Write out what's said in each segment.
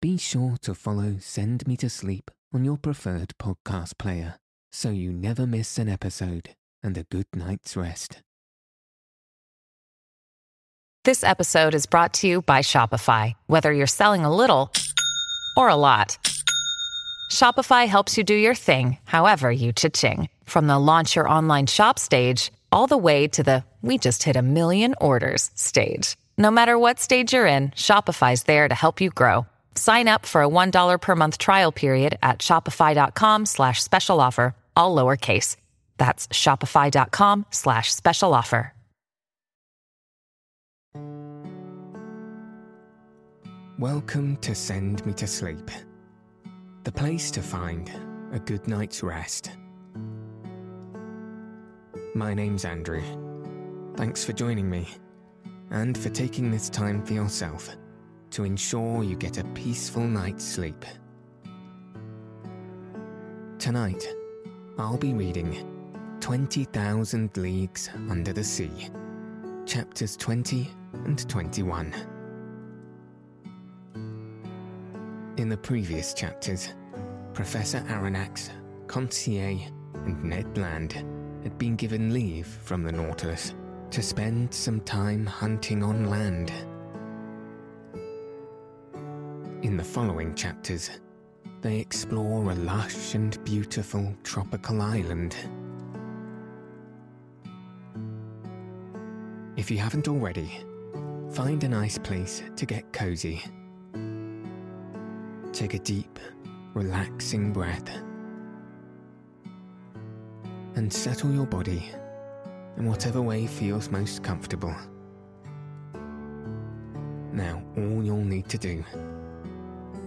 be sure to follow Send Me to Sleep on your preferred podcast player so you never miss an episode and a good night's rest. This episode is brought to you by Shopify. Whether you're selling a little or a lot, Shopify helps you do your thing, however you cha-ching. From the launch your online shop stage, all the way to the we just hit a million orders stage. No matter what stage you're in, Shopify's there to help you grow. Sign up for a $1 per month trial period at shopify.com slash special offer, all lowercase. That's shopify.com slash special offer. Welcome to Send Me to Sleep, the place to find a good night's rest. My name's Andrew. Thanks for joining me and for taking this time for yourself to ensure you get a peaceful night's sleep. Tonight, I'll be reading 20,000 Leagues Under the Sea, chapters 20 and 21. In the previous chapters, Professor Aronnax, Conseil, and Ned Land had been given leave from the Nautilus to spend some time hunting on land. In the following chapters, they explore a lush and beautiful tropical island. If you haven't already, find a nice place to get cozy. Take a deep, relaxing breath and settle your body in whatever way feels most comfortable. Now, all you'll need to do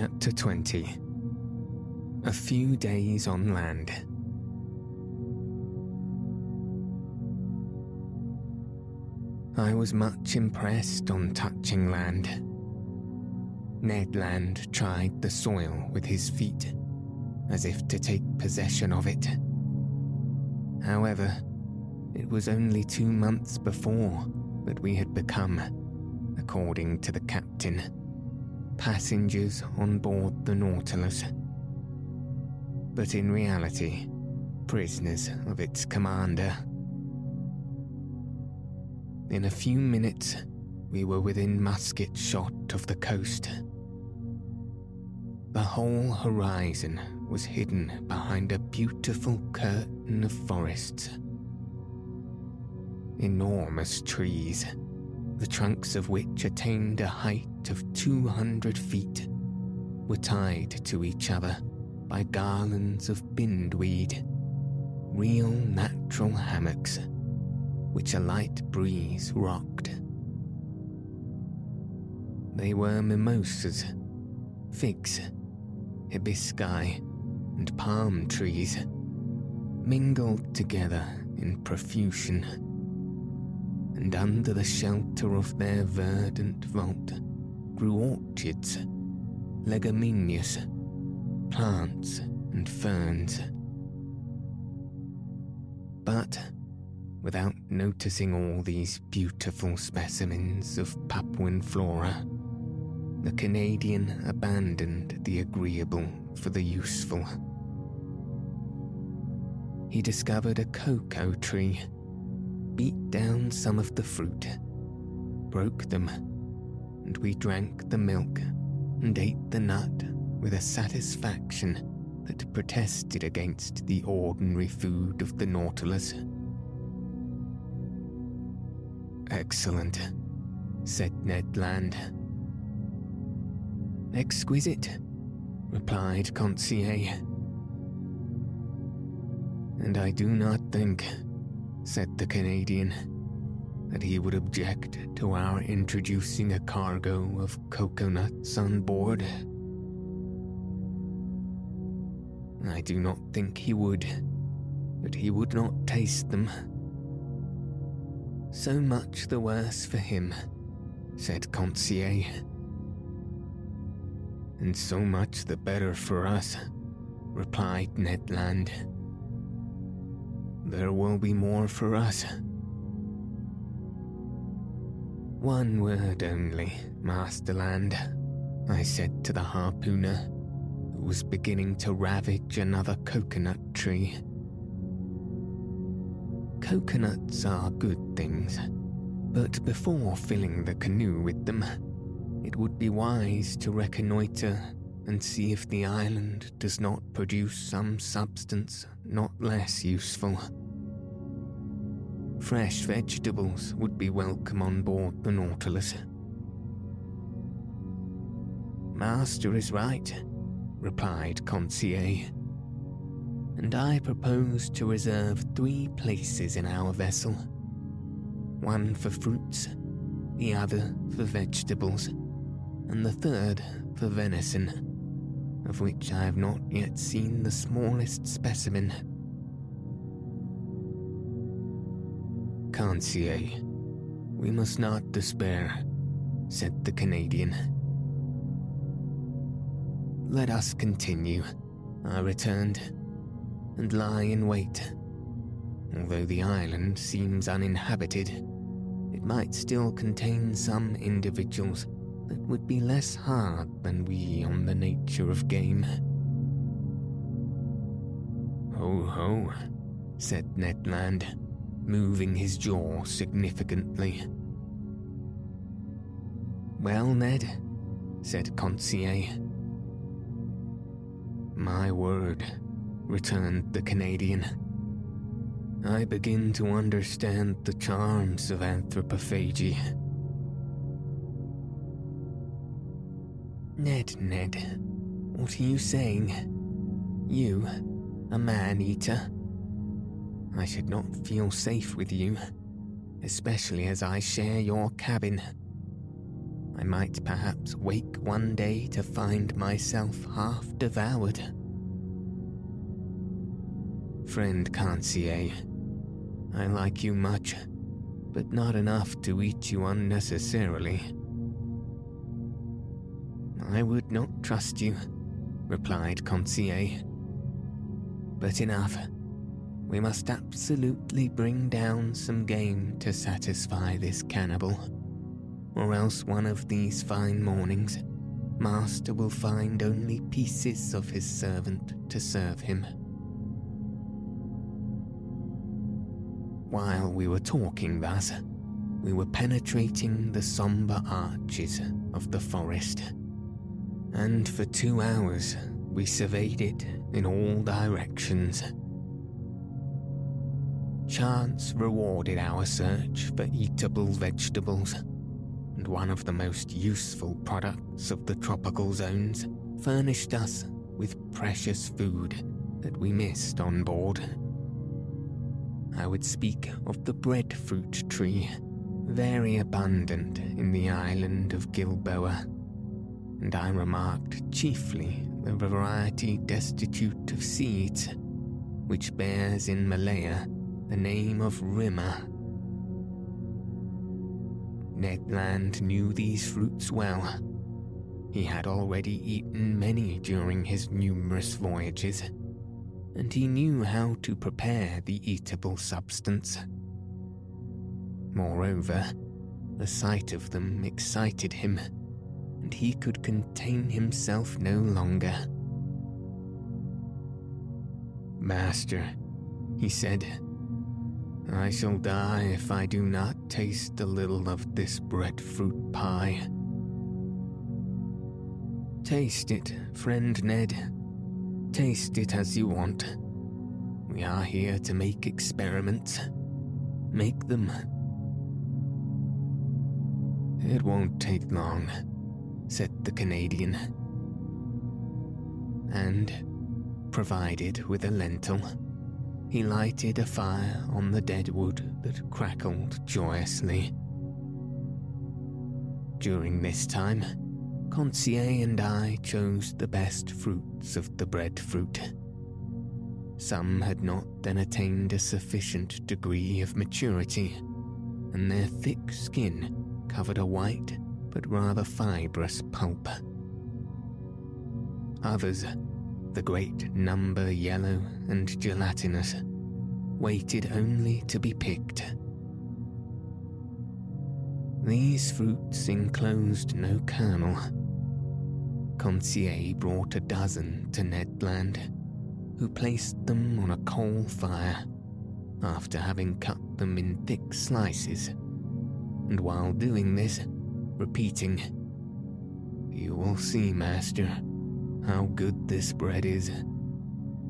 Chapter 20 A Few Days on Land. I was much impressed on touching land. Ned Land tried the soil with his feet, as if to take possession of it. However, it was only two months before that we had become, according to the captain, passengers on board the Nautilus. But in reality, prisoners of its commander. In a few minutes, we were within musket shot of the coast. The whole horizon was hidden behind a beautiful curtain of forests. Enormous trees, the trunks of which attained a height of 200 feet, were tied to each other by garlands of bindweed, real natural hammocks, which a light breeze rocked. They were mimosas, figs, hibisci, and palm trees, mingled together in profusion. And under the shelter of their verdant vault grew orchids, leguminous, plants, and ferns. But without noticing all these beautiful specimens of Papuan flora, the Canadian abandoned the agreeable for the useful. He discovered a cocoa tree, beat down some of the fruit, broke them, and we drank the milk and ate the nut with a satisfaction that protested against the ordinary food of the Nautilus. Excellent, said Ned Land. Exquisite, replied Conseil. And I do not think, said the Canadian, that he would object to our introducing a cargo of coconuts on board. I do not think he would, but he would not taste them. So much the worse for him, said Conseil. And so much the better for us, replied Ned Land. There will be more for us. One word only, Master Land, I said to the harpooner, who was beginning to ravage another coconut tree. Coconuts are good things, but before filling the canoe with them, it would be wise to reconnoitre and see if the island does not produce some substance not less useful. Fresh vegetables would be welcome on board the Nautilus. Master is right, replied Conseil. And I propose to reserve three places in our vessel one for fruits, the other for vegetables, and the third for venison of which I have not yet seen the smallest specimen. Conseil, eh? we must not despair, said the Canadian. Let us continue, I returned, and lie in wait. Although the island seems uninhabited, it might still contain some individuals that would be less hard than we on the nature of game. Ho ho, said Ned Land, moving his jaw significantly. Well, Ned, said Conseil. My word, returned the Canadian. I begin to understand the charms of anthropophagy. Ned, Ned, what are you saying? You, a man eater? I should not feel safe with you, especially as I share your cabin. I might perhaps wake one day to find myself half devoured. Friend Conseil, I like you much, but not enough to eat you unnecessarily. I would not trust you, replied Conseil. But enough. We must absolutely bring down some game to satisfy this cannibal, or else one of these fine mornings, Master will find only pieces of his servant to serve him. While we were talking thus, we were penetrating the sombre arches of the forest and for two hours we surveyed it in all directions. Chance rewarded our search for eatable vegetables, and one of the most useful products of the tropical zones furnished us with precious food that we missed on board. I would speak of the breadfruit tree, very abundant in the island of Gilboa and I remarked chiefly the variety destitute of seeds, which bears in Malaya the name of rimma. Ned Land knew these fruits well. He had already eaten many during his numerous voyages, and he knew how to prepare the eatable substance. Moreover, the sight of them excited him and he could contain himself no longer. Master, he said, I shall die if I do not taste a little of this breadfruit pie. Taste it, friend Ned. Taste it as you want. We are here to make experiments. Make them. It won't take long said the Canadian. And, provided with a lentil, he lighted a fire on the dead wood that crackled joyously. During this time, Conseil and I chose the best fruits of the breadfruit. Some had not then attained a sufficient degree of maturity, and their thick skin covered a white but rather fibrous pulp. Others, the great number yellow and gelatinous, waited only to be picked. These fruits enclosed no kernel. Conseil brought a dozen to Ned Land, who placed them on a coal fire after having cut them in thick slices, and while doing this, repeating, You will see, master, how good this bread is.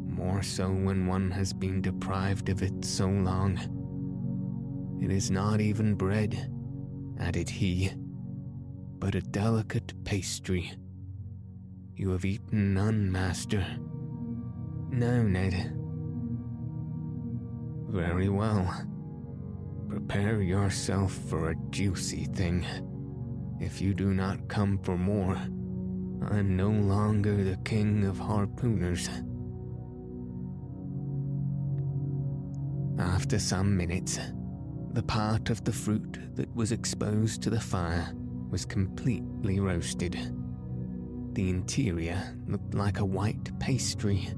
More so when one has been deprived of it so long. It is not even bread, added he, but a delicate pastry. You have eaten none, master. No, Ned. Very well. Prepare yourself for a juicy thing. If you do not come for more, I'm no longer the king of harpooners. After some minutes, the part of the fruit that was exposed to the fire was completely roasted. The interior looked like a white pastry,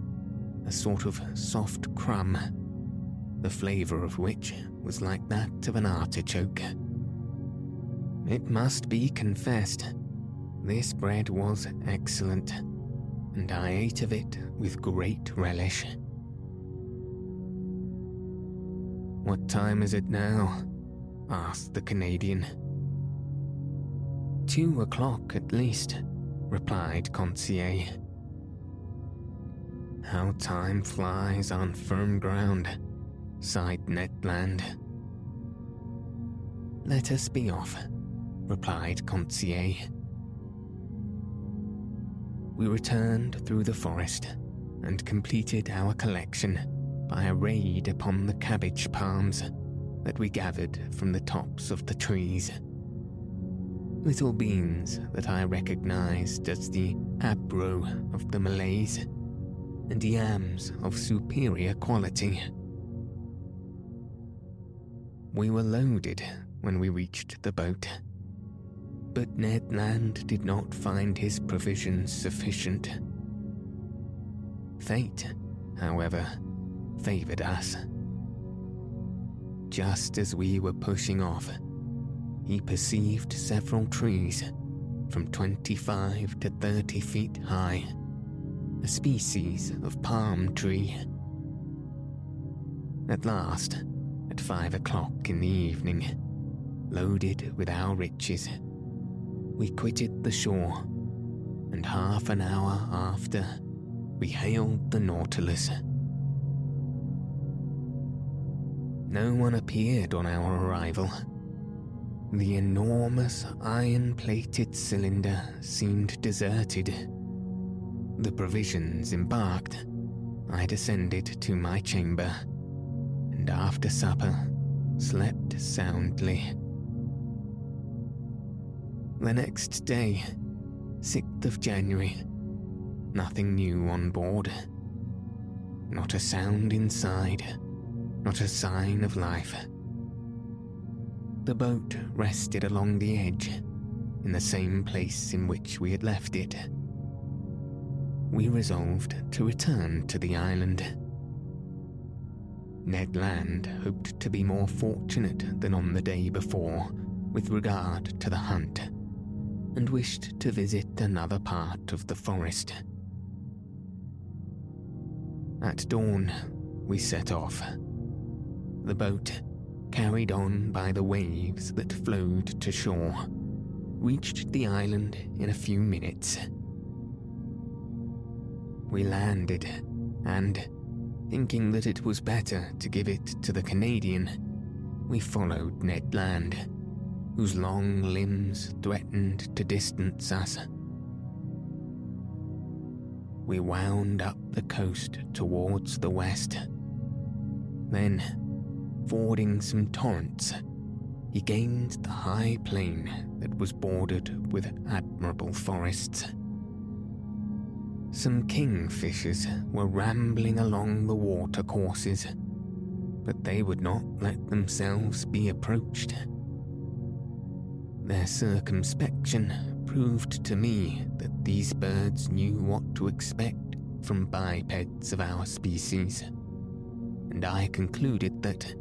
a sort of soft crumb, the flavour of which was like that of an artichoke. It must be confessed, this bread was excellent, and I ate of it with great relish. What time is it now? asked the Canadian. Two o'clock at least, replied Conseil. How time flies on firm ground, sighed Ned Land. Let us be off, replied Conseil. We returned through the forest and completed our collection by a raid upon the cabbage palms that we gathered from the tops of the trees. Little beans that I recognized as the abro of the Malays, and yams of superior quality. We were loaded when we reached the boat but Ned Land did not find his provisions sufficient. Fate, however, favoured us. Just as we were pushing off, he perceived several trees from 25 to 30 feet high, a species of palm tree. At last, at five o'clock in the evening, loaded with our riches, we quitted the shore, and half an hour after, we hailed the Nautilus. No one appeared on our arrival. The enormous iron plated cylinder seemed deserted. The provisions embarked, I descended to my chamber, and after supper, slept soundly. The next day, 6th of January, nothing new on board. Not a sound inside, not a sign of life. The boat rested along the edge, in the same place in which we had left it. We resolved to return to the island. Ned Land hoped to be more fortunate than on the day before with regard to the hunt and wished to visit another part of the forest. At dawn, we set off. The boat, carried on by the waves that flowed to shore, reached the island in a few minutes. We landed, and, thinking that it was better to give it to the Canadian, we followed Ned Land whose long limbs threatened to distance us. We wound up the coast towards the west, Then, fording some torrents, he gained the high plain that was bordered with admirable forests. Some kingfishers were rambling along the watercourses, but they would not let themselves be approached. Their circumspection proved to me that these birds knew what to expect from bipeds of our species, and I concluded that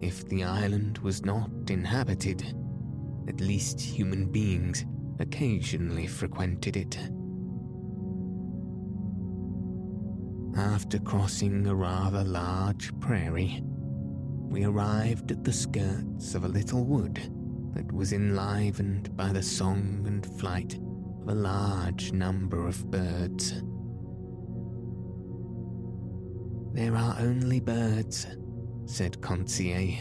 if the island was not inhabited, at least human beings occasionally frequented it. After crossing a rather large prairie, we arrived at the skirts of a little wood that was enlivened by the song and flight of a large number of birds. There are only birds, said Conseil.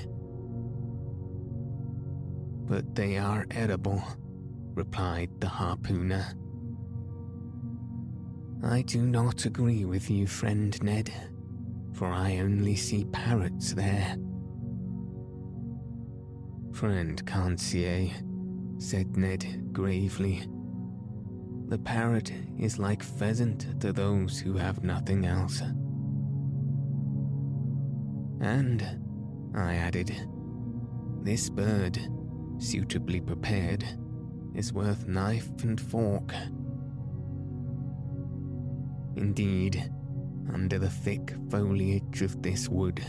But they are edible, replied the harpooner. I do not agree with you, friend Ned, for I only see parrots there. Friend Conseil, said Ned gravely, the parrot is like pheasant to those who have nothing else. And, I added, this bird, suitably prepared, is worth knife and fork. Indeed, under the thick foliage of this wood,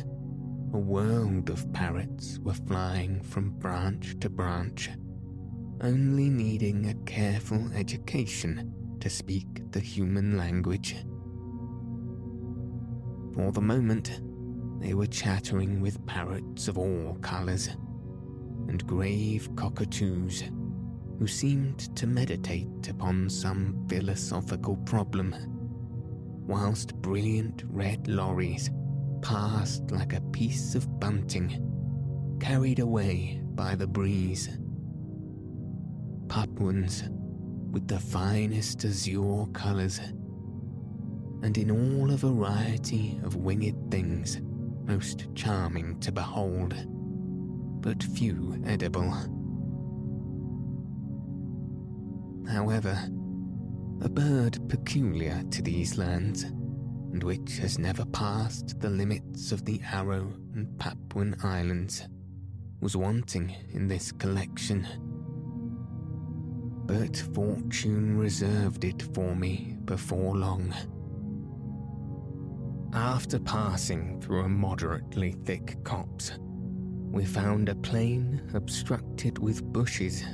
a world of parrots were flying from branch to branch, only needing a careful education to speak the human language. For the moment, they were chattering with parrots of all colours, and grave cockatoos who seemed to meditate upon some philosophical problem whilst brilliant red lories passed like a piece of bunting, carried away by the breeze. Papuans with the finest azure colours, and in all a variety of winged things most charming to behold, but few edible. However, a bird peculiar to these lands, and which has never passed the limits of the Aru and Papuan Islands, was wanting in this collection. But fortune reserved it for me before long. After passing through a moderately thick copse, we found a plain obstructed with bushes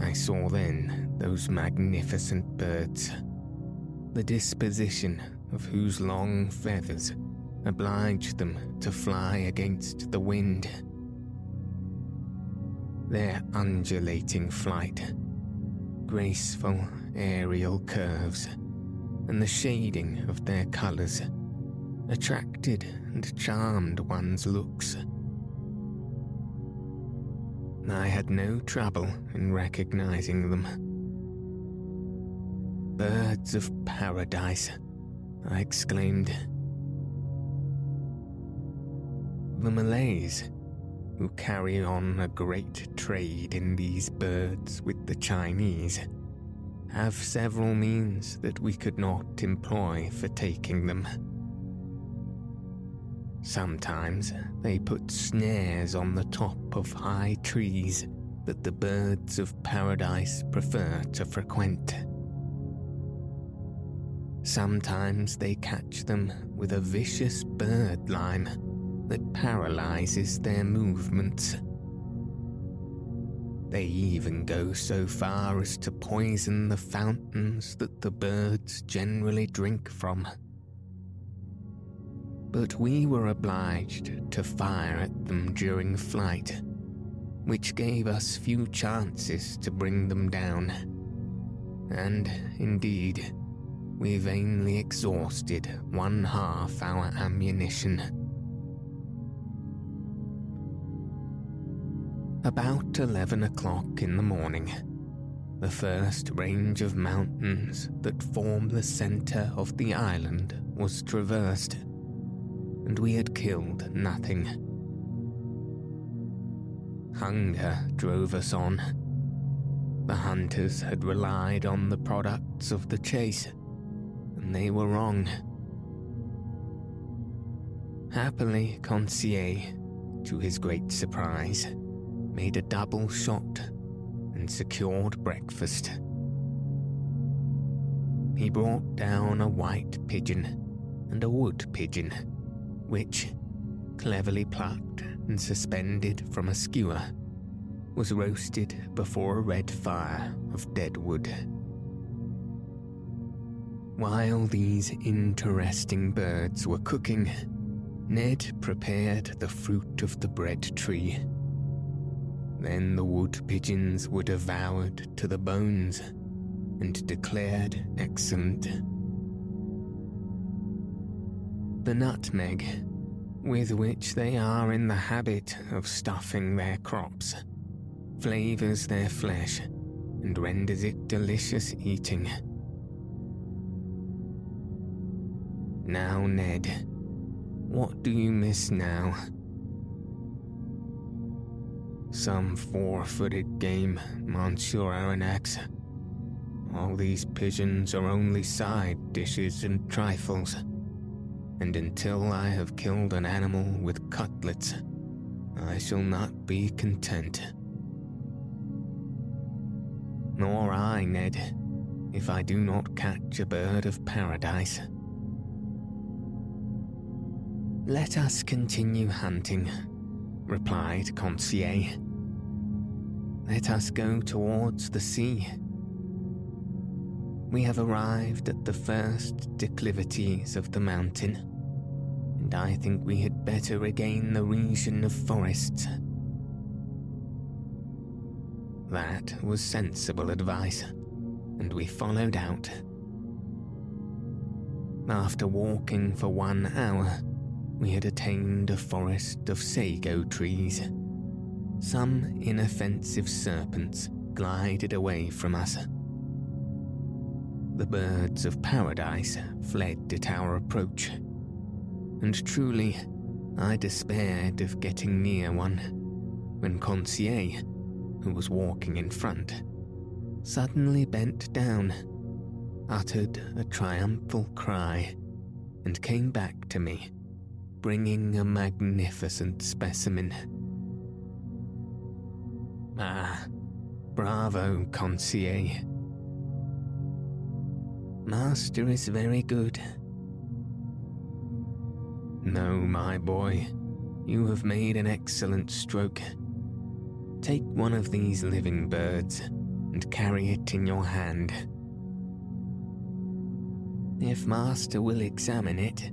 I saw then those magnificent birds, the disposition of whose long feathers obliged them to fly against the wind. Their undulating flight, graceful aerial curves, and the shading of their colours attracted and charmed one's looks. I had no trouble in recognizing them. Birds of paradise, I exclaimed. The Malays, who carry on a great trade in these birds with the Chinese, have several means that we could not employ for taking them. Sometimes they put snares on the top of high trees that the birds of paradise prefer to frequent. Sometimes they catch them with a vicious bird lime that paralyzes their movements. They even go so far as to poison the fountains that the birds generally drink from but we were obliged to fire at them during flight, which gave us few chances to bring them down. And, indeed, we vainly exhausted one half our ammunition. About eleven o'clock in the morning, the first range of mountains that form the centre of the island was traversed and we had killed nothing. Hunger drove us on. The hunters had relied on the products of the chase, they were wrong. Happily, Conseil, to his great surprise, made a double shot and secured breakfast. He brought down a white pigeon and a wood pigeon, which, cleverly plucked and suspended from a skewer, was roasted before a red fire of dead wood. While these interesting birds were cooking, Ned prepared the fruit of the bread tree. Then the wood pigeons were devoured to the bones and declared excellent. The nutmeg, with which they are in the habit of stuffing their crops, flavors their flesh and renders it delicious eating. Now, Ned, what do you miss now? Some four footed game, Monsieur Aronnax. All these pigeons are only side dishes and trifles, and until I have killed an animal with cutlets, I shall not be content. Nor I, Ned, if I do not catch a bird of paradise. Let us continue hunting, replied Conseil. Let us go towards the sea. We have arrived at the first declivities of the mountain, and I think we had better regain the region of forests. That was sensible advice, and we followed out. After walking for one hour, we had attained a forest of sago trees. Some inoffensive serpents glided away from us. The birds of paradise fled at our approach, and truly, I despaired of getting near one when Conseil, who was walking in front, suddenly bent down, uttered a triumphal cry, and came back to me bringing a magnificent specimen. Ah, bravo, Conseil. Master is very good. No, my boy, you have made an excellent stroke. Take one of these living birds and carry it in your hand. If Master will examine it,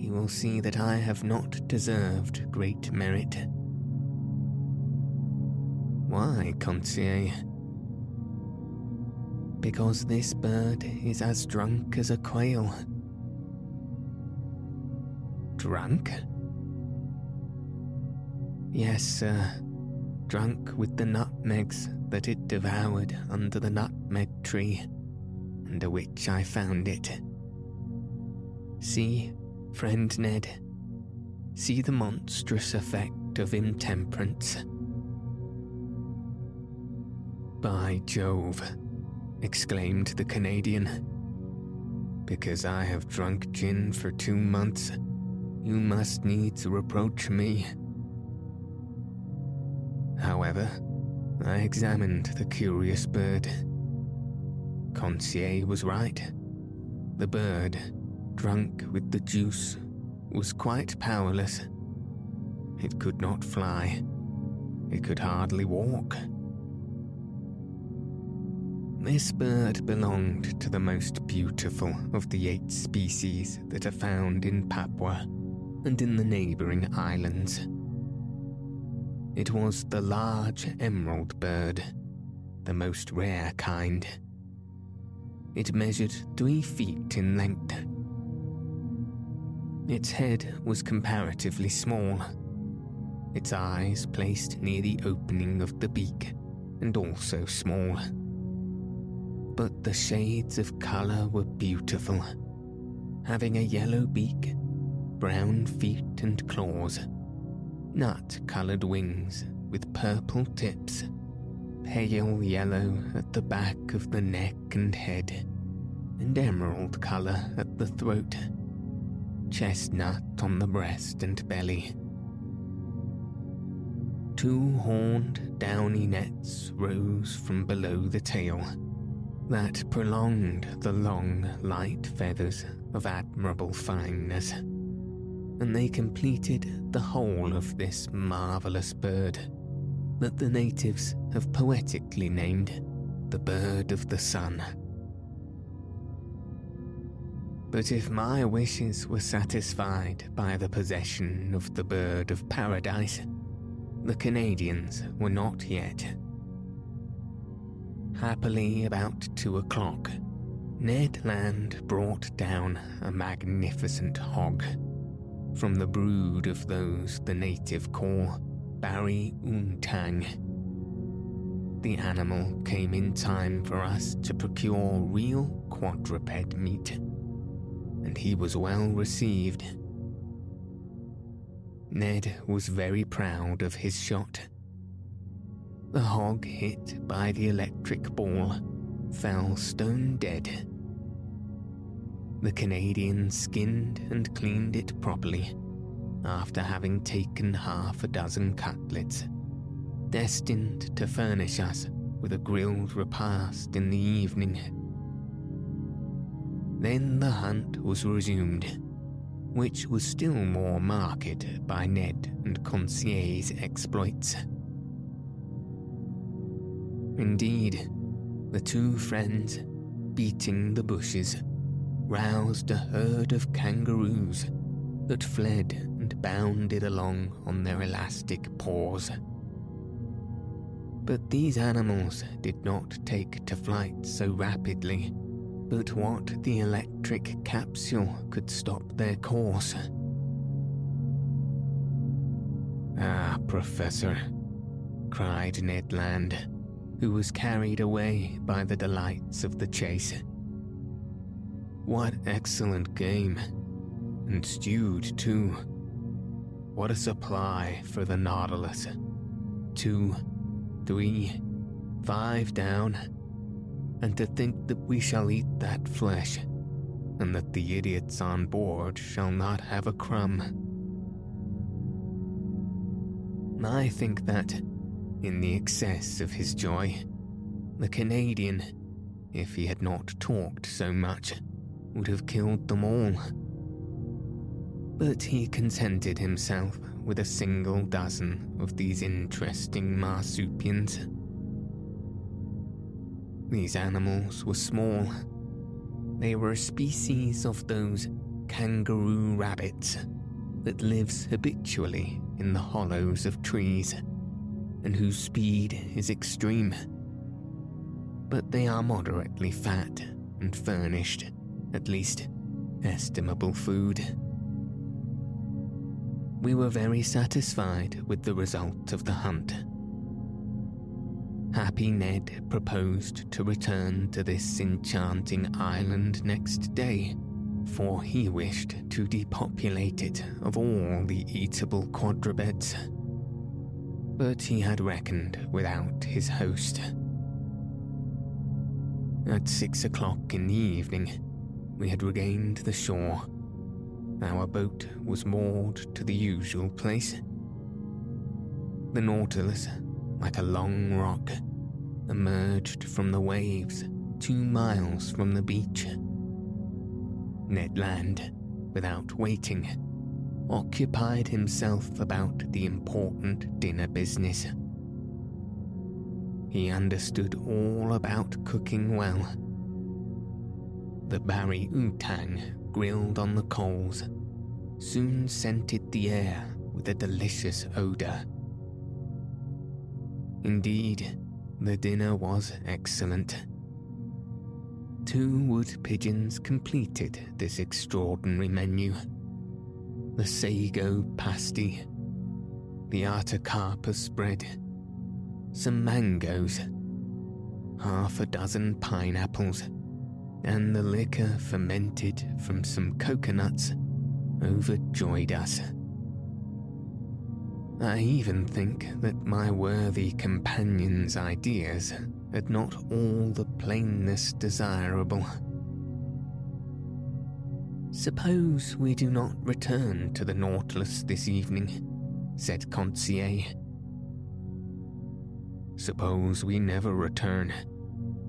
you will see that I have not deserved great merit. Why, Conseil? Because this bird is as drunk as a quail. Drunk? Yes, sir. Drunk with the nutmegs that it devoured under the nutmeg tree, under which I found it. See, Friend Ned, see the monstrous effect of intemperance. By Jove, exclaimed the Canadian. Because I have drunk gin for two months, you must needs reproach me. However, I examined the curious bird. Conseil was right. The bird drunk with the juice, was quite powerless. It could not fly. It could hardly walk. This bird belonged to the most beautiful of the eight species that are found in Papua and in the neighboring islands. It was the large emerald bird, the most rare kind. It measured three feet in length its head was comparatively small, its eyes placed near the opening of the beak, and also small. But the shades of colour were beautiful, having a yellow beak, brown feet and claws, nut coloured wings with purple tips, pale yellow at the back of the neck and head, and emerald colour at the throat, chestnut on the breast and belly. Two horned, downy nets rose from below the tail that prolonged the long, light feathers of admirable fineness, and they completed the whole of this marvellous bird that the natives have poetically named the bird of the sun. But if my wishes were satisfied by the possession of the bird of paradise, the Canadians were not yet. Happily, about two o'clock, Ned Land brought down a magnificent hog from the brood of those the native call Barry Untang. The animal came in time for us to procure real quadruped meat, and he was well received. Ned was very proud of his shot. The hog hit by the electric ball fell stone dead. The Canadian skinned and cleaned it properly after having taken half a dozen cutlets, destined to furnish us with a grilled repast in the evening. Then the hunt was resumed, which was still more marked by Ned and Conseil's exploits. Indeed, the two friends, beating the bushes, roused a herd of kangaroos that fled and bounded along on their elastic paws. But these animals did not take to flight so rapidly, but what the electric capsule could stop their course. Ah, Professor, cried Ned Land, who was carried away by the delights of the chase. What excellent game! And stewed, too. What a supply for the Nautilus. Two, three, five down. And to think that we shall eat that flesh, and that the idiots on board shall not have a crumb. I think that, in the excess of his joy, the Canadian, if he had not talked so much, would have killed them all. But he contented himself with a single dozen of these interesting marsupials. These animals were small. They were a species of those kangaroo rabbits that lives habitually in the hollows of trees and whose speed is extreme. But they are moderately fat and furnished at least, estimable food. We were very satisfied with the result of the hunt. Happy Ned proposed to return to this enchanting island next day, for he wished to depopulate it of all the eatable quadrupeds. But he had reckoned without his host. At six o'clock in the evening, we had regained the shore. Our boat was moored to the usual place. The Nautilus, like a long rock, emerged from the waves two miles from the beach. Ned Land, without waiting, occupied himself about the important dinner business. He understood all about cooking well the bari-outang grilled on the coals soon scented the air with a delicious odour. Indeed, the dinner was excellent. Two wood pigeons completed this extraordinary menu. The sago pasty, the artocarpus spread, some mangoes, half a dozen pineapples, and the liquor fermented from some coconuts overjoyed us. I even think that my worthy companion's ideas had not all the plainness desirable. Suppose we do not return to the Nautilus this evening, said Conseil. Suppose we never return,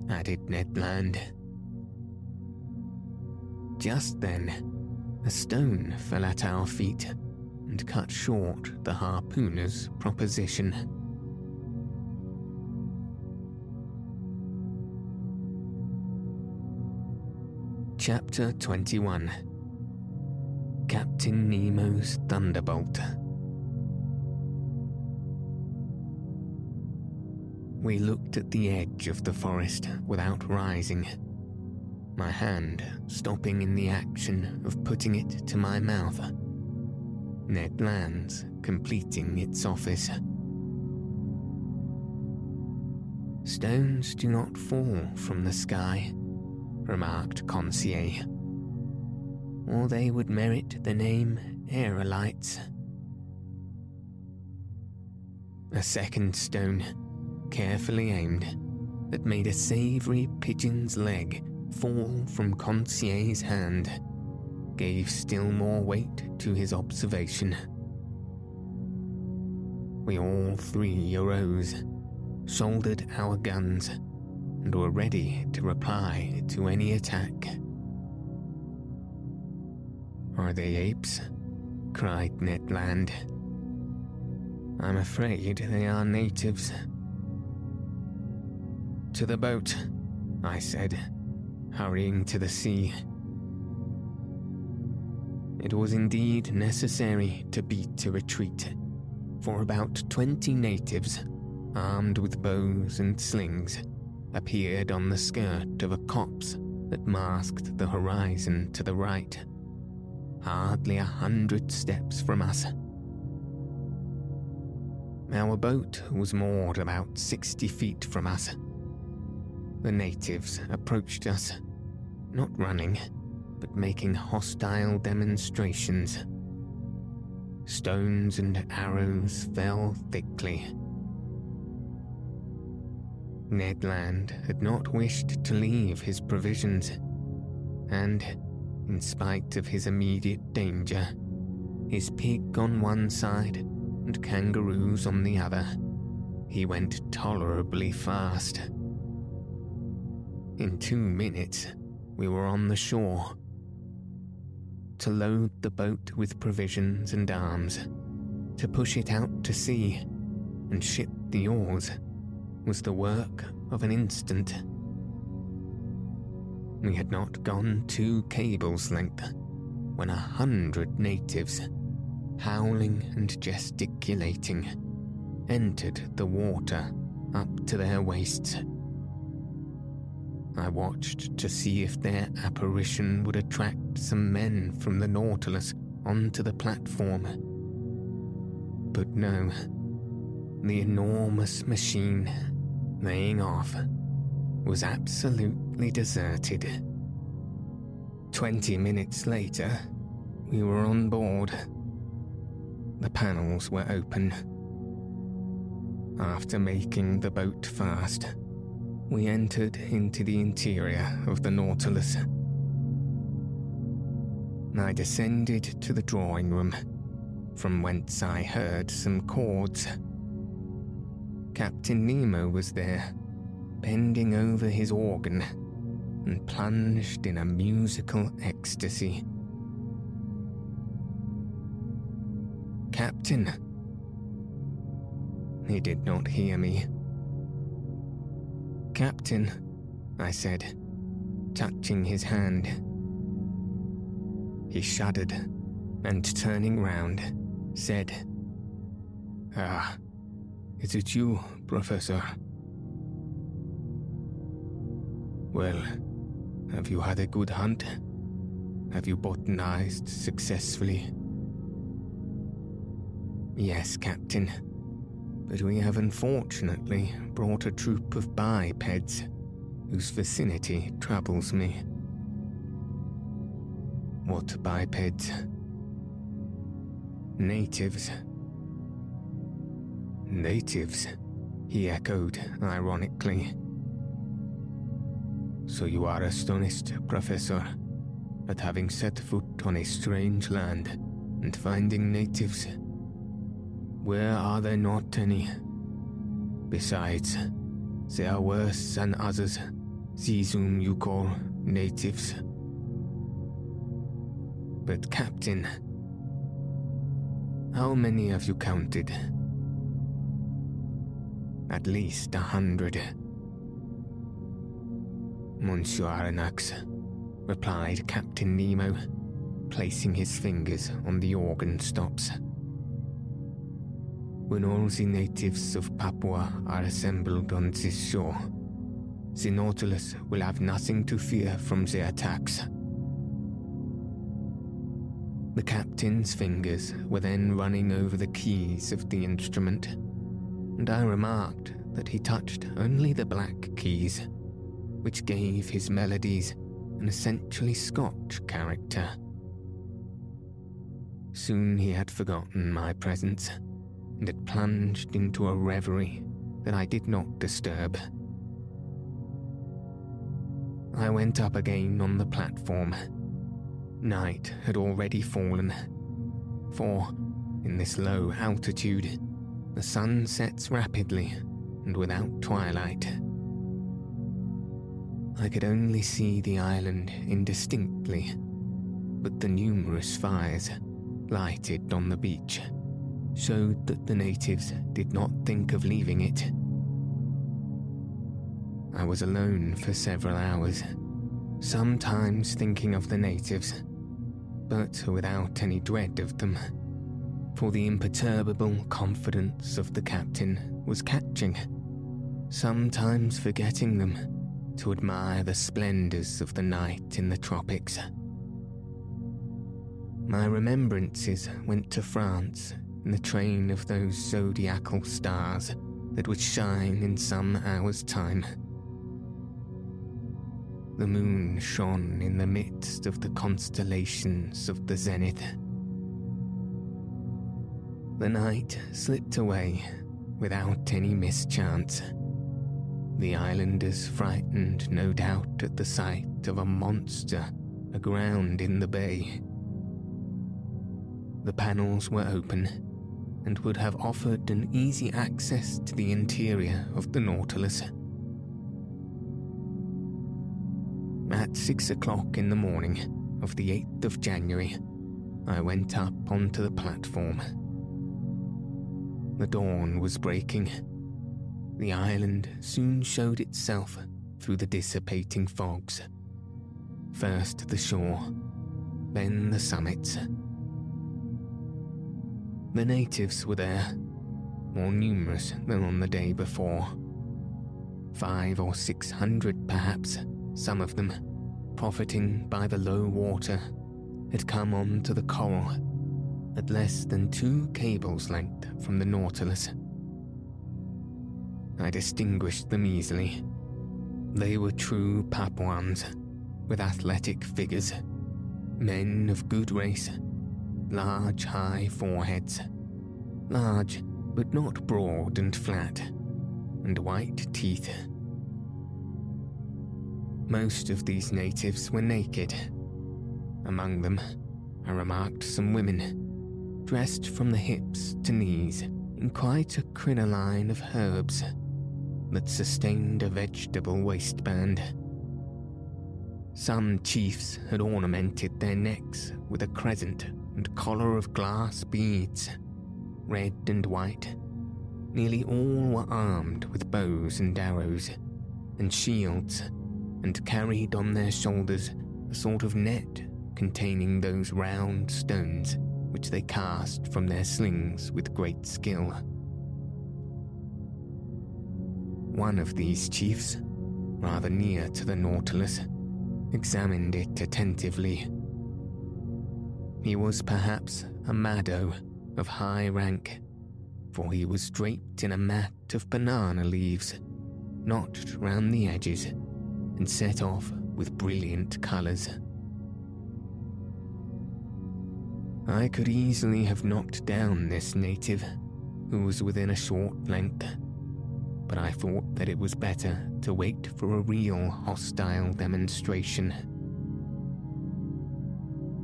added Ned Land. Just then, a stone fell at our feet and cut short the harpooner's proposition. Chapter 21 Captain Nemo's Thunderbolt. We looked at the edge of the forest without rising, my hand stopping in the action of putting it to my mouth. Ned Land's completing its office. Stones do not fall from the sky, remarked Conseil or they would merit the name aerolites. A second stone, carefully aimed, that made a savoury pigeon's leg fall from Conseil's hand, gave still more weight to his observation. We all three arose, shouldered our guns, and were ready to reply to any attack. Are they apes? cried Ned Land. I'm afraid they are natives. To the boat, I said, hurrying to the sea. It was indeed necessary to beat a retreat, for about twenty natives, armed with bows and slings, appeared on the skirt of a copse that masked the horizon to the right hardly a hundred steps from us. Our boat was moored about sixty feet from us. The natives approached us, not running, but making hostile demonstrations. Stones and arrows fell thickly. Ned Land had not wished to leave his provisions, and in spite of his immediate danger, his pig on one side and kangaroos on the other, he went tolerably fast. In two minutes, we were on the shore. To load the boat with provisions and arms, to push it out to sea, and ship the oars was the work of an instant. We had not gone two cables' length when a hundred natives, howling and gesticulating, entered the water up to their waists. I watched to see if their apparition would attract some men from the Nautilus onto the platform. But no, the enormous machine, laying off, was absolutely deserted. Twenty minutes later, we were on board. The panels were open. After making the boat fast, we entered into the interior of the Nautilus. I descended to the drawing room, from whence I heard some chords. Captain Nemo was there bending over his organ and plunged in a musical ecstasy. Captain. He did not hear me. Captain, I said, touching his hand. He shuddered and, turning round, said, Ah, is it you, Professor? Well, have you had a good hunt? Have you botanized successfully? Yes, Captain. But we have unfortunately brought a troop of bipeds whose vicinity troubles me. What bipeds? Natives. Natives, he echoed ironically. So you are astonished, Professor, at having set foot on a strange land and finding natives. Where are there not any? Besides, they are worse than others, these whom you call natives. But, Captain, how many have you counted? At least a hundred. Monsieur Aronnax, replied Captain Nemo, placing his fingers on the organ stops. When all the natives of Papua are assembled on this shore, the Nautilus will have nothing to fear from their attacks. The captain's fingers were then running over the keys of the instrument, and I remarked that he touched only the black keys, which gave his melodies an essentially Scotch character. Soon he had forgotten my presence and plunged into a reverie that I did not disturb. I went up again on the platform Night had already fallen, for, in this low altitude, the sun sets rapidly and without twilight. I could only see the island indistinctly, but the numerous fires lighted on the beach showed that the natives did not think of leaving it. I was alone for several hours, sometimes thinking of the natives but without any dread of them, for the imperturbable confidence of the captain was catching, sometimes forgetting them to admire the splendours of the night in the tropics. My remembrances went to France in the train of those zodiacal stars that would shine in some hour's time the moon shone in the midst of the constellations of the zenith. The night slipped away without any mischance. The islanders frightened, no doubt, at the sight of a monster aground in the bay. The panels were open and would have offered an easy access to the interior of the Nautilus. At six o'clock in the morning of the 8th of January, I went up onto the platform. The dawn was breaking. The island soon showed itself through the dissipating fogs. First the shore, then the summits. The natives were there, more numerous than on the day before. Five or six hundred, perhaps some of them, profiting by the low water, had come on to the coral at less than two cables' length from the Nautilus. I distinguished them easily. They were true Papuans, with athletic figures, men of good race, large, high foreheads, large but not broad and flat, and white teeth most of these natives were naked. Among them, I remarked some women, dressed from the hips to knees in quite a crinoline of herbs that sustained a vegetable waistband. Some chiefs had ornamented their necks with a crescent and collar of glass beads, red and white. Nearly all were armed with bows and arrows and shields and carried on their shoulders a sort of net containing those round stones which they cast from their slings with great skill. One of these chiefs, rather near to the Nautilus, examined it attentively. He was perhaps a Mado of high rank, for he was draped in a mat of banana leaves, notched round the edges and set off with brilliant colours. I could easily have knocked down this native, who was within a short length, but I thought that it was better to wait for a real hostile demonstration.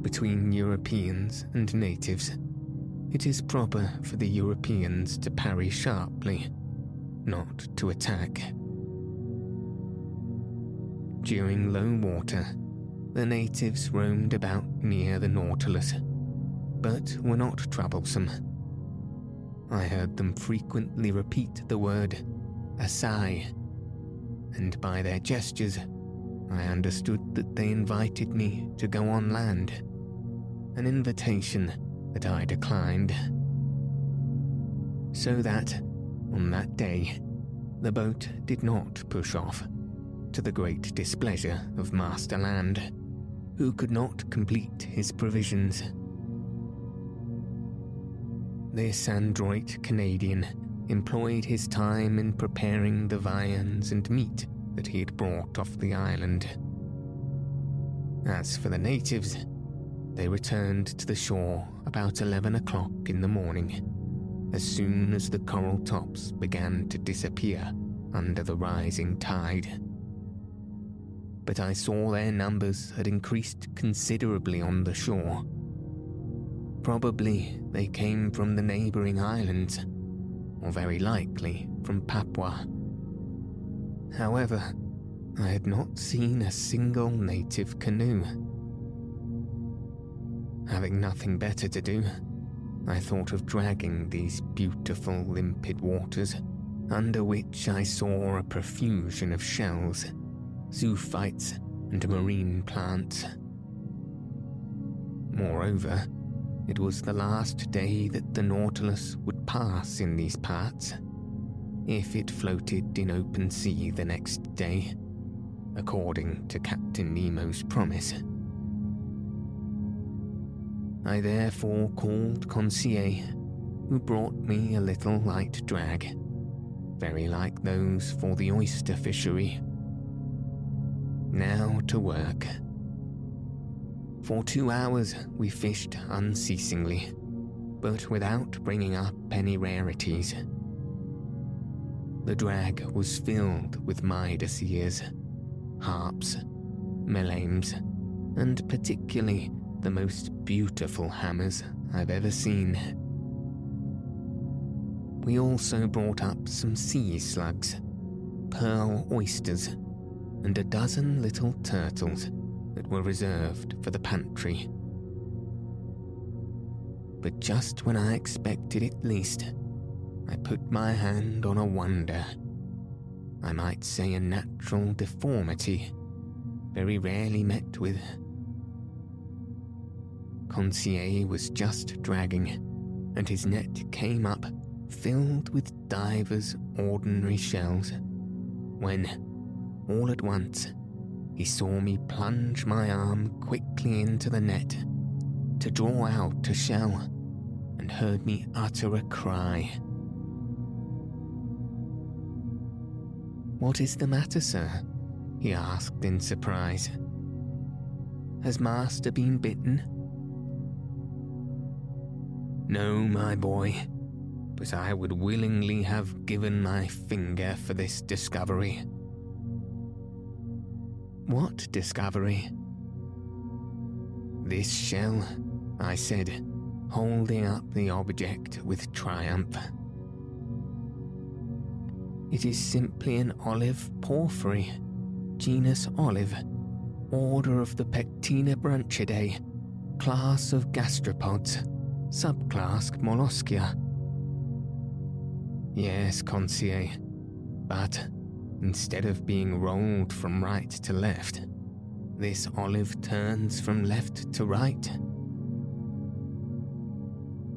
Between Europeans and natives, it is proper for the Europeans to parry sharply, not to attack. During low water, the natives roamed about near the Nautilus, but were not troublesome. I heard them frequently repeat the word Asai, and by their gestures, I understood that they invited me to go on land, an invitation that I declined. So that, on that day, the boat did not push off, to the great displeasure of Master Land, who could not complete his provisions. This adroit Canadian employed his time in preparing the viands and meat that he had brought off the island. As for the natives, they returned to the shore about 11 o'clock in the morning, as soon as the coral tops began to disappear under the rising tide. But I saw their numbers had increased considerably on the shore. Probably they came from the neighbouring islands, or very likely from Papua. However, I had not seen a single native canoe. Having nothing better to do, I thought of dragging these beautiful limpid waters, under which I saw a profusion of shells, zoophytes, and marine plants. Moreover, it was the last day that the Nautilus would pass in these parts, if it floated in open sea the next day, according to Captain Nemo's promise. I therefore called Conseil, who brought me a little light drag, very like those for the oyster fishery. Now to work. For two hours we fished unceasingly, but without bringing up any rarities. The drag was filled with Midas ears, harps, melames, and particularly the most beautiful hammers I've ever seen. We also brought up some sea slugs, pearl oysters, and a dozen little turtles that were reserved for the pantry. But just when I expected it least, I put my hand on a wonder. I might say a natural deformity, very rarely met with. Conseil was just dragging, and his net came up filled with divers ordinary shells, when, all at once, he saw me plunge my arm quickly into the net to draw out a shell and heard me utter a cry. What is the matter, sir? he asked in surprise. Has master been bitten? No, my boy, but I would willingly have given my finger for this discovery. What discovery? This shell, I said, holding up the object with triumph. It is simply an olive porphyry, genus olive, order of the Pectinibranchidae, class of gastropods, subclass Mollusca. Yes, Conseil, but Instead of being rolled from right to left, this olive turns from left to right.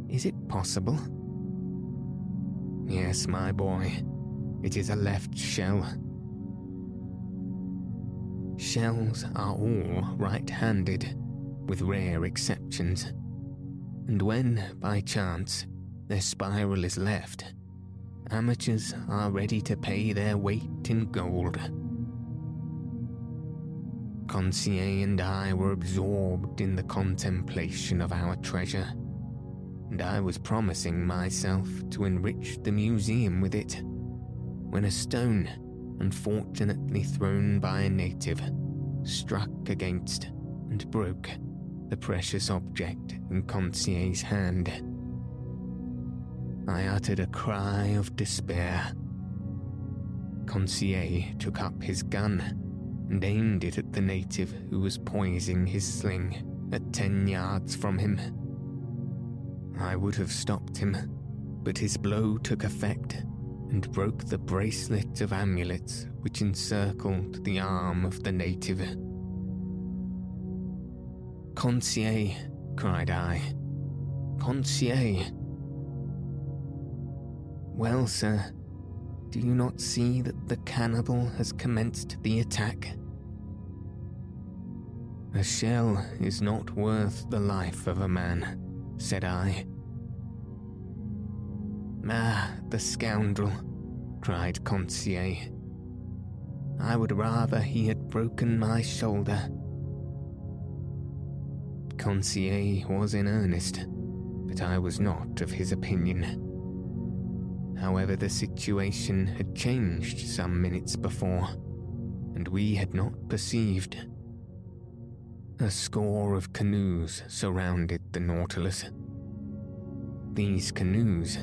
Is it possible? Yes, my boy, it is a left shell. Shells are all right handed, with rare exceptions. And when, by chance, their spiral is left, amateurs are ready to pay their weight in gold. Conseil and I were absorbed in the contemplation of our treasure, and I was promising myself to enrich the museum with it, when a stone, unfortunately thrown by a native, struck against and broke the precious object in Conseil's hand. I uttered a cry of despair. Conseil took up his gun and aimed it at the native who was poising his sling at ten yards from him. I would have stopped him, but his blow took effect and broke the bracelet of amulets which encircled the arm of the native. Conseil, cried I. Conseil. Well, sir, do you not see that the cannibal has commenced the attack? A shell is not worth the life of a man, said I. Ah, the scoundrel, cried Conseil. I would rather he had broken my shoulder. Conseil was in earnest, but I was not of his opinion. However, the situation had changed some minutes before, and we had not perceived. A score of canoes surrounded the Nautilus. These canoes,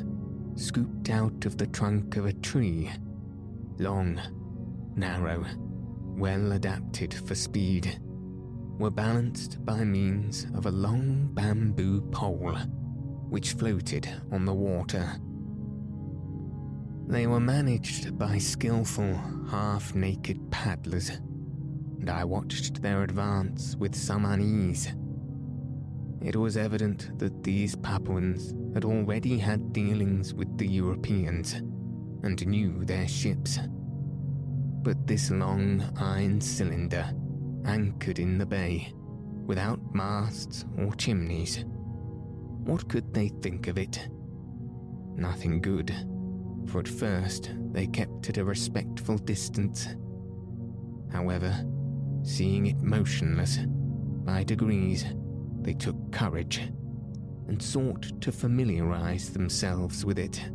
scooped out of the trunk of a tree, long, narrow, well adapted for speed, were balanced by means of a long bamboo pole which floated on the water. They were managed by skillful, half naked paddlers, and I watched their advance with some unease. It was evident that these Papuans had already had dealings with the Europeans and knew their ships. But this long iron cylinder anchored in the bay, without masts or chimneys. What could they think of it? Nothing good, for at first they kept at a respectful distance. However, seeing it motionless, by degrees they took courage and sought to familiarize themselves with it.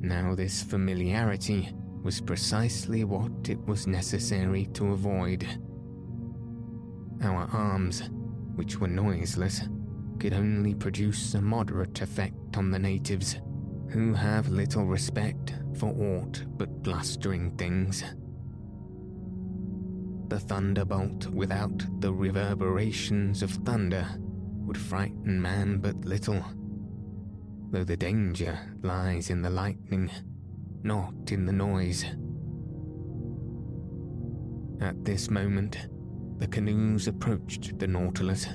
Now, this familiarity was precisely what it was necessary to avoid. Our arms, which were noiseless, could only produce a moderate effect on the natives, who have little respect for aught but blustering things. The thunderbolt without the reverberations of thunder would frighten man but little, though the danger lies in the lightning not in the noise. At this moment, the canoes approached the Nautilus,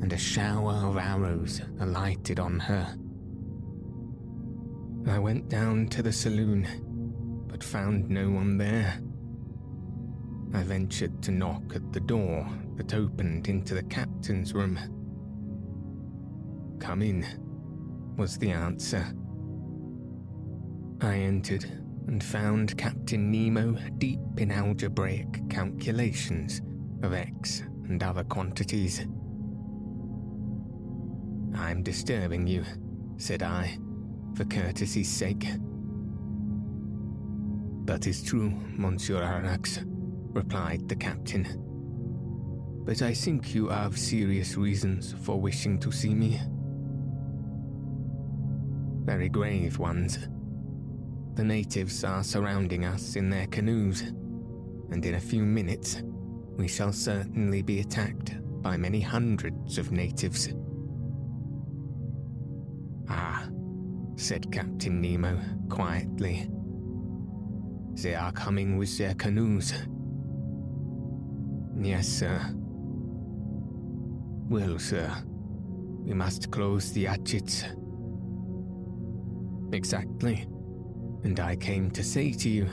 and a shower of arrows alighted on her. I went down to the saloon, but found no one there. I ventured to knock at the door that opened into the captain's room. Come in, was the answer. I entered and found Captain Nemo deep in algebraic calculations of x and other quantities. I'm disturbing you, said I, for courtesy's sake. That is true, Monsieur Aronnax, replied the captain. But I think you have serious reasons for wishing to see me. Very grave ones. The natives are surrounding us in their canoes, and in a few minutes we shall certainly be attacked by many hundreds of natives. Ah, said Captain Nemo quietly. They are coming with their canoes. Yes, sir. Well, sir, we must close the hatchets. Exactly and I came to say to you.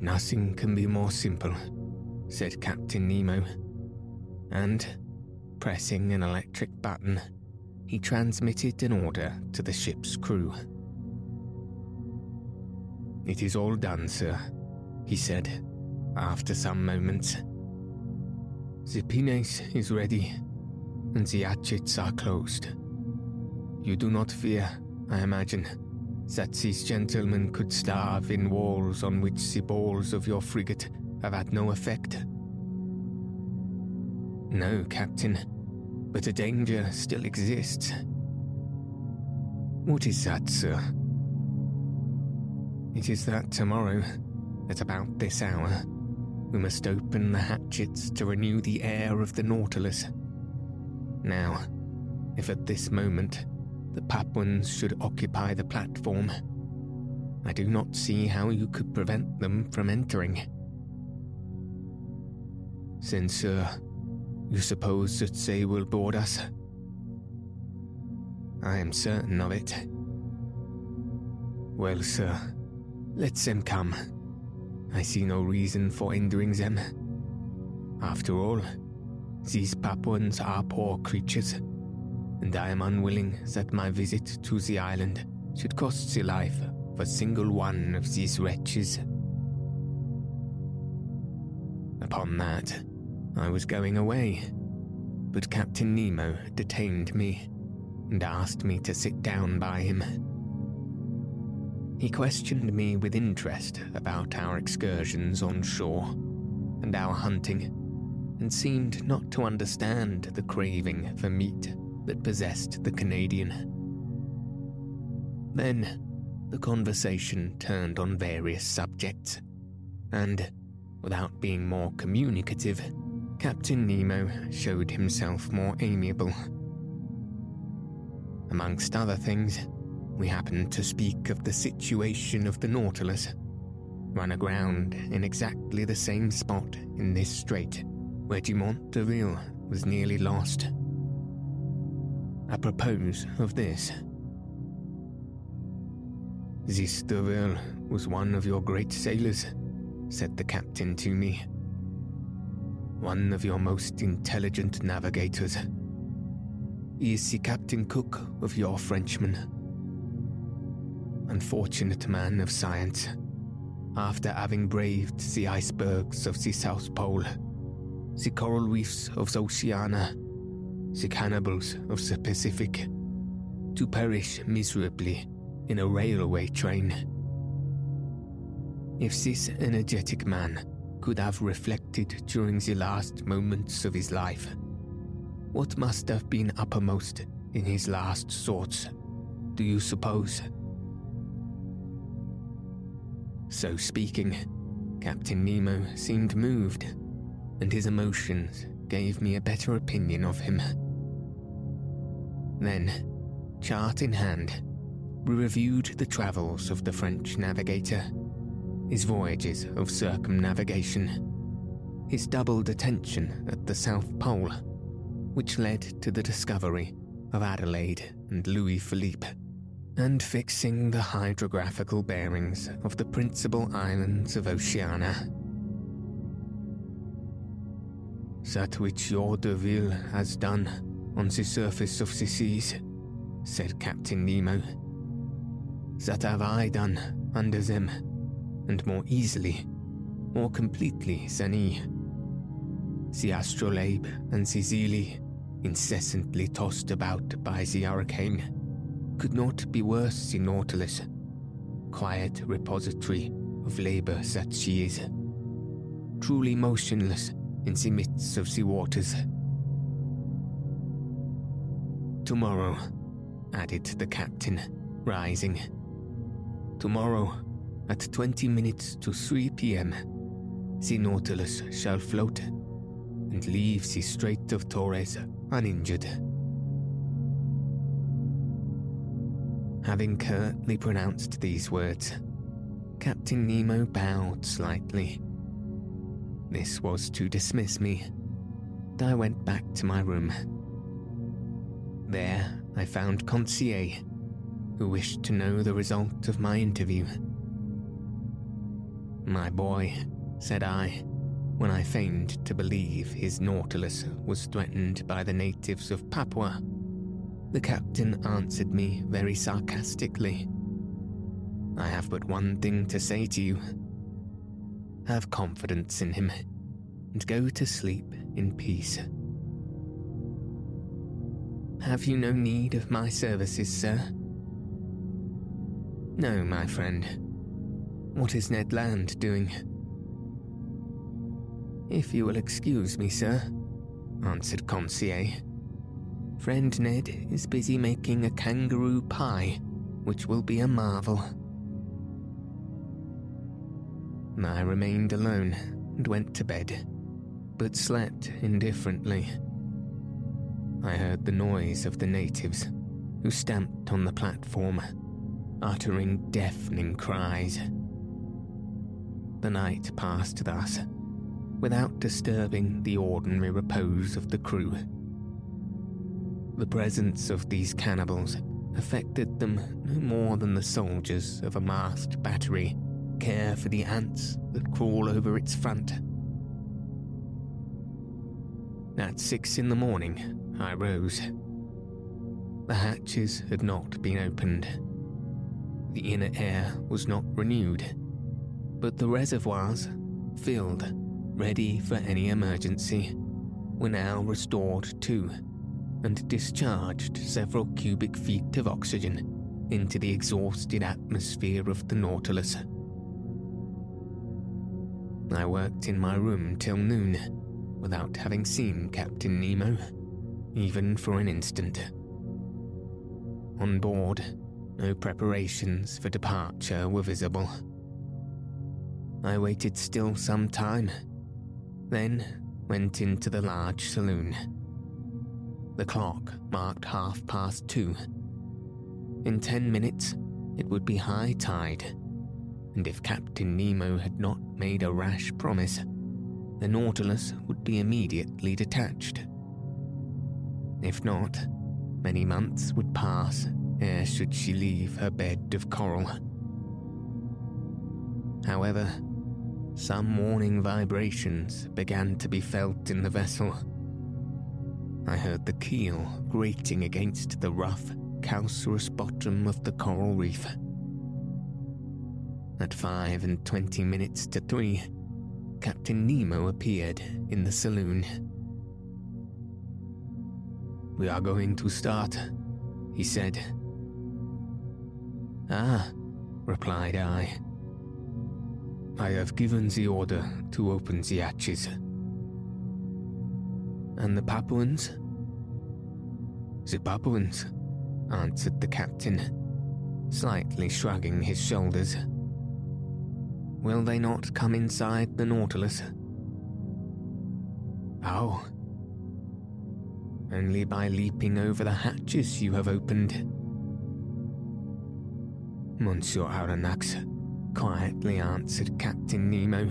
Nothing can be more simple, said Captain Nemo. And, pressing an electric button, he transmitted an order to the ship's crew. It is all done, sir, he said, after some moments. The pinnace is ready, and the hatchets are closed. You do not fear, I imagine, that these gentlemen could starve in walls on which the balls of your frigate have had no effect. No, Captain, but a danger still exists. What is that, sir? It is that tomorrow, at about this hour, we must open the hatchets to renew the air of the Nautilus. Now, if at this moment the Papuans should occupy the platform, I do not see how you could prevent them from entering. Then, sir, uh, you suppose that they will board us? I am certain of it. Well, sir, let them come. I see no reason for hindering them. After all, these Papuans are poor creatures, and I am unwilling that my visit to the island should cost the life of a single one of these wretches. Upon that, I was going away, but Captain Nemo detained me and asked me to sit down by him. He questioned me with interest about our excursions on shore and our hunting, and seemed not to understand the craving for meat that possessed the Canadian. Then, the conversation turned on various subjects, and, without being more communicative, Captain Nemo showed himself more amiable. Amongst other things, we happened to speak of the situation of the Nautilus, run aground in exactly the same spot in this strait where Dumont d'Urville was nearly lost. Apropos of this, d'Urville was one of your great sailors, said the captain to me one of your most intelligent navigators. He is the Captain Cook of your Frenchman. Unfortunate man of science, after having braved the icebergs of the South Pole, the coral reefs of Oceania, the cannibals of the Pacific, to perish miserably in a railway train. If this energetic man could have reflected during the last moments of his life. What must have been uppermost in his last thoughts, do you suppose? So speaking, Captain Nemo seemed moved, and his emotions gave me a better opinion of him. Then, chart in hand, we reviewed the travels of the French navigator his voyages of circumnavigation, his doubled attention at the South Pole, which led to the discovery of Adelaide and Louis Philippe, and fixing the hydrographical bearings of the principal islands of Oceania. That which your D'Urville has done on the surface of the seas, said Captain Nemo. That have I done under them and more easily, more completely than he. The astrolabe and the Zelee, incessantly tossed about by the hurricane, could not be worse the Nautilus, quiet repository of labour that she is, truly motionless in the midst of the waters. Tomorrow, added the captain, rising. Tomorrow, at 20 minutes to 3 p.m., the Nautilus shall float and leave the Strait of Torres uninjured. Having curtly pronounced these words, Captain Nemo bowed slightly. This was to dismiss me, I went back to my room. There I found Conseil, who wished to know the result of my interview. My boy, said I, when I feigned to believe his Nautilus was threatened by the natives of Papua. The captain answered me very sarcastically. I have but one thing to say to you. Have confidence in him, and go to sleep in peace. Have you no need of my services, sir? No, my friend. What is Ned Land doing? If you will excuse me, sir, answered Conseil. Friend Ned is busy making a kangaroo pie, which will be a marvel. I remained alone and went to bed, but slept indifferently. I heard the noise of the natives who stamped on the platform, uttering deafening cries. The night passed thus, without disturbing the ordinary repose of the crew. The presence of these cannibals affected them no more than the soldiers of a masked battery care for the ants that crawl over its front. At six in the morning, I rose. The hatches had not been opened. The inner air was not renewed, but the reservoirs, filled, ready for any emergency, were now restored too, and discharged several cubic feet of oxygen into the exhausted atmosphere of the Nautilus. I worked in my room till noon without having seen Captain Nemo, even for an instant. On board, no preparations for departure were visible. I waited still some time, then went into the large saloon. The clock marked half past two. In ten minutes, it would be high tide and if Captain Nemo had not made a rash promise, the Nautilus would be immediately detached. If not, many months would pass ere should she leave her bed of coral. However, some warning vibrations began to be felt in the vessel. I heard the keel grating against the rough, calcareous bottom of the coral reef. At five and twenty minutes to three, Captain Nemo appeared in the saloon. We are going to start, he said. Ah, replied I. I have given the order to open the hatches. And the Papuans? The Papuans, answered the captain, slightly shrugging his shoulders. Will they not come inside the Nautilus? Oh. Only by leaping over the hatches you have opened. Monsieur Aronnax quietly answered Captain Nemo.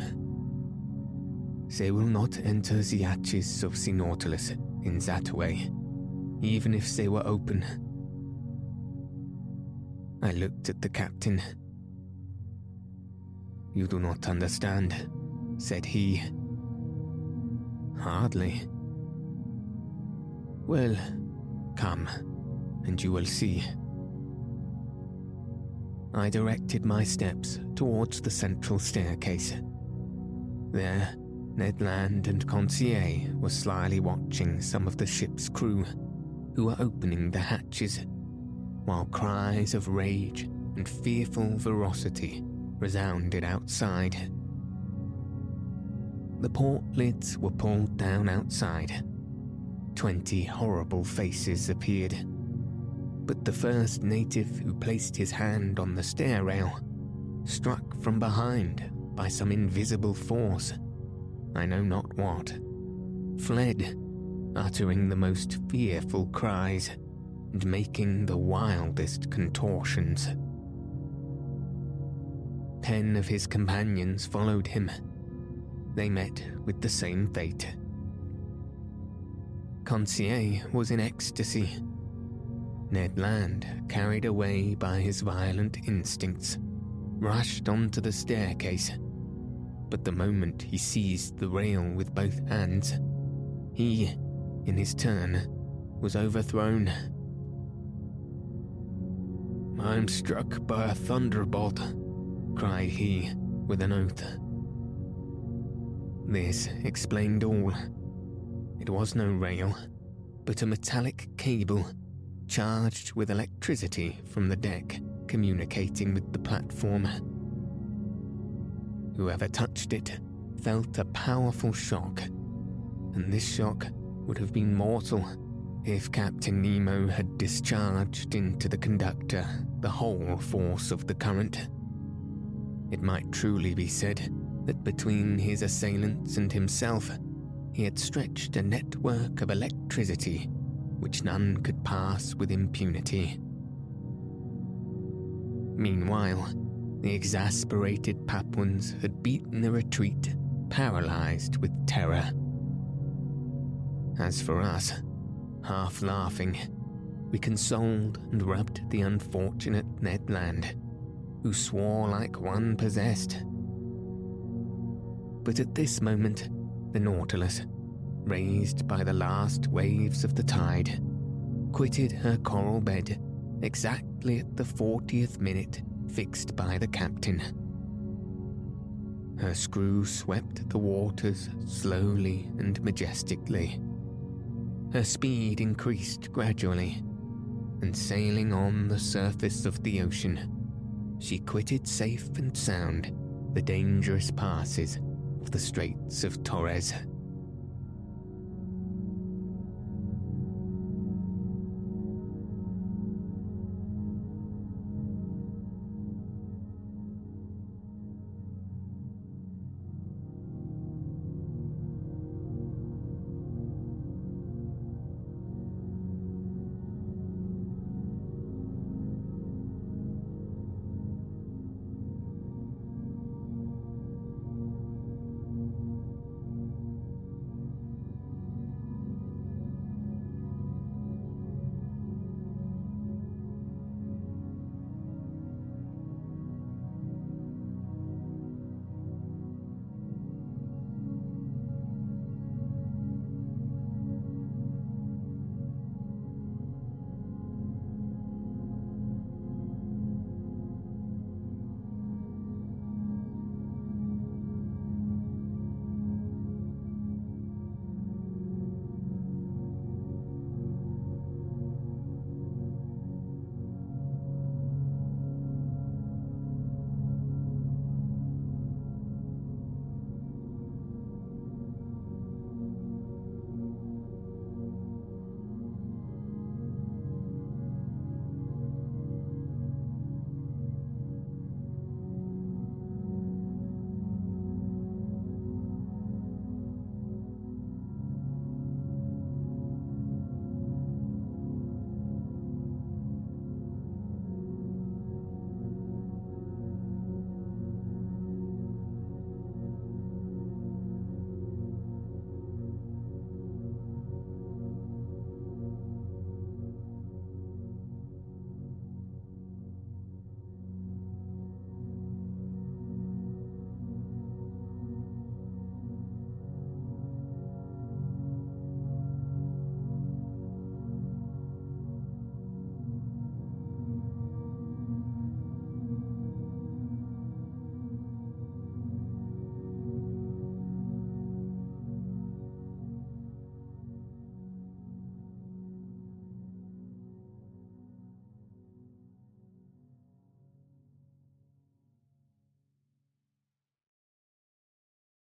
They will not enter the hatches of the Nautilus in that way, even if they were open. I looked at the captain you do not understand, said he. Hardly. Well, come, and you will see. I directed my steps towards the central staircase. There, Ned Land and Conseil were slyly watching some of the ship's crew, who were opening the hatches, while cries of rage and fearful ferocity resounded outside. The port lids were pulled down outside. Twenty horrible faces appeared. But the first native who placed his hand on the stair rail, struck from behind by some invisible force, I know not what, fled, uttering the most fearful cries and making the wildest contortions. Ten of his companions followed him. They met with the same fate. Conseil was in ecstasy. Ned Land, carried away by his violent instincts, rushed onto the staircase. But the moment he seized the rail with both hands, he, in his turn, was overthrown. I'm struck by a thunderbolt, cried he with an oath. This explained all. It was no rail, but a metallic cable charged with electricity from the deck communicating with the platform. Whoever touched it felt a powerful shock, and this shock would have been mortal if Captain Nemo had discharged into the conductor the whole force of the current. It might truly be said that between his assailants and himself, he had stretched a network of electricity which none could pass with impunity. Meanwhile, the exasperated Papuans had beaten a retreat, paralyzed with terror. As for us, half laughing, we consoled and rubbed the unfortunate Ned Land, who swore like one possessed. But at this moment, the Nautilus, raised by the last waves of the tide, quitted her coral bed exactly at the 40th minute fixed by the captain. Her screw swept the waters slowly and majestically. Her speed increased gradually, and sailing on the surface of the ocean, she quitted safe and sound the dangerous passes of the Straits of Torres.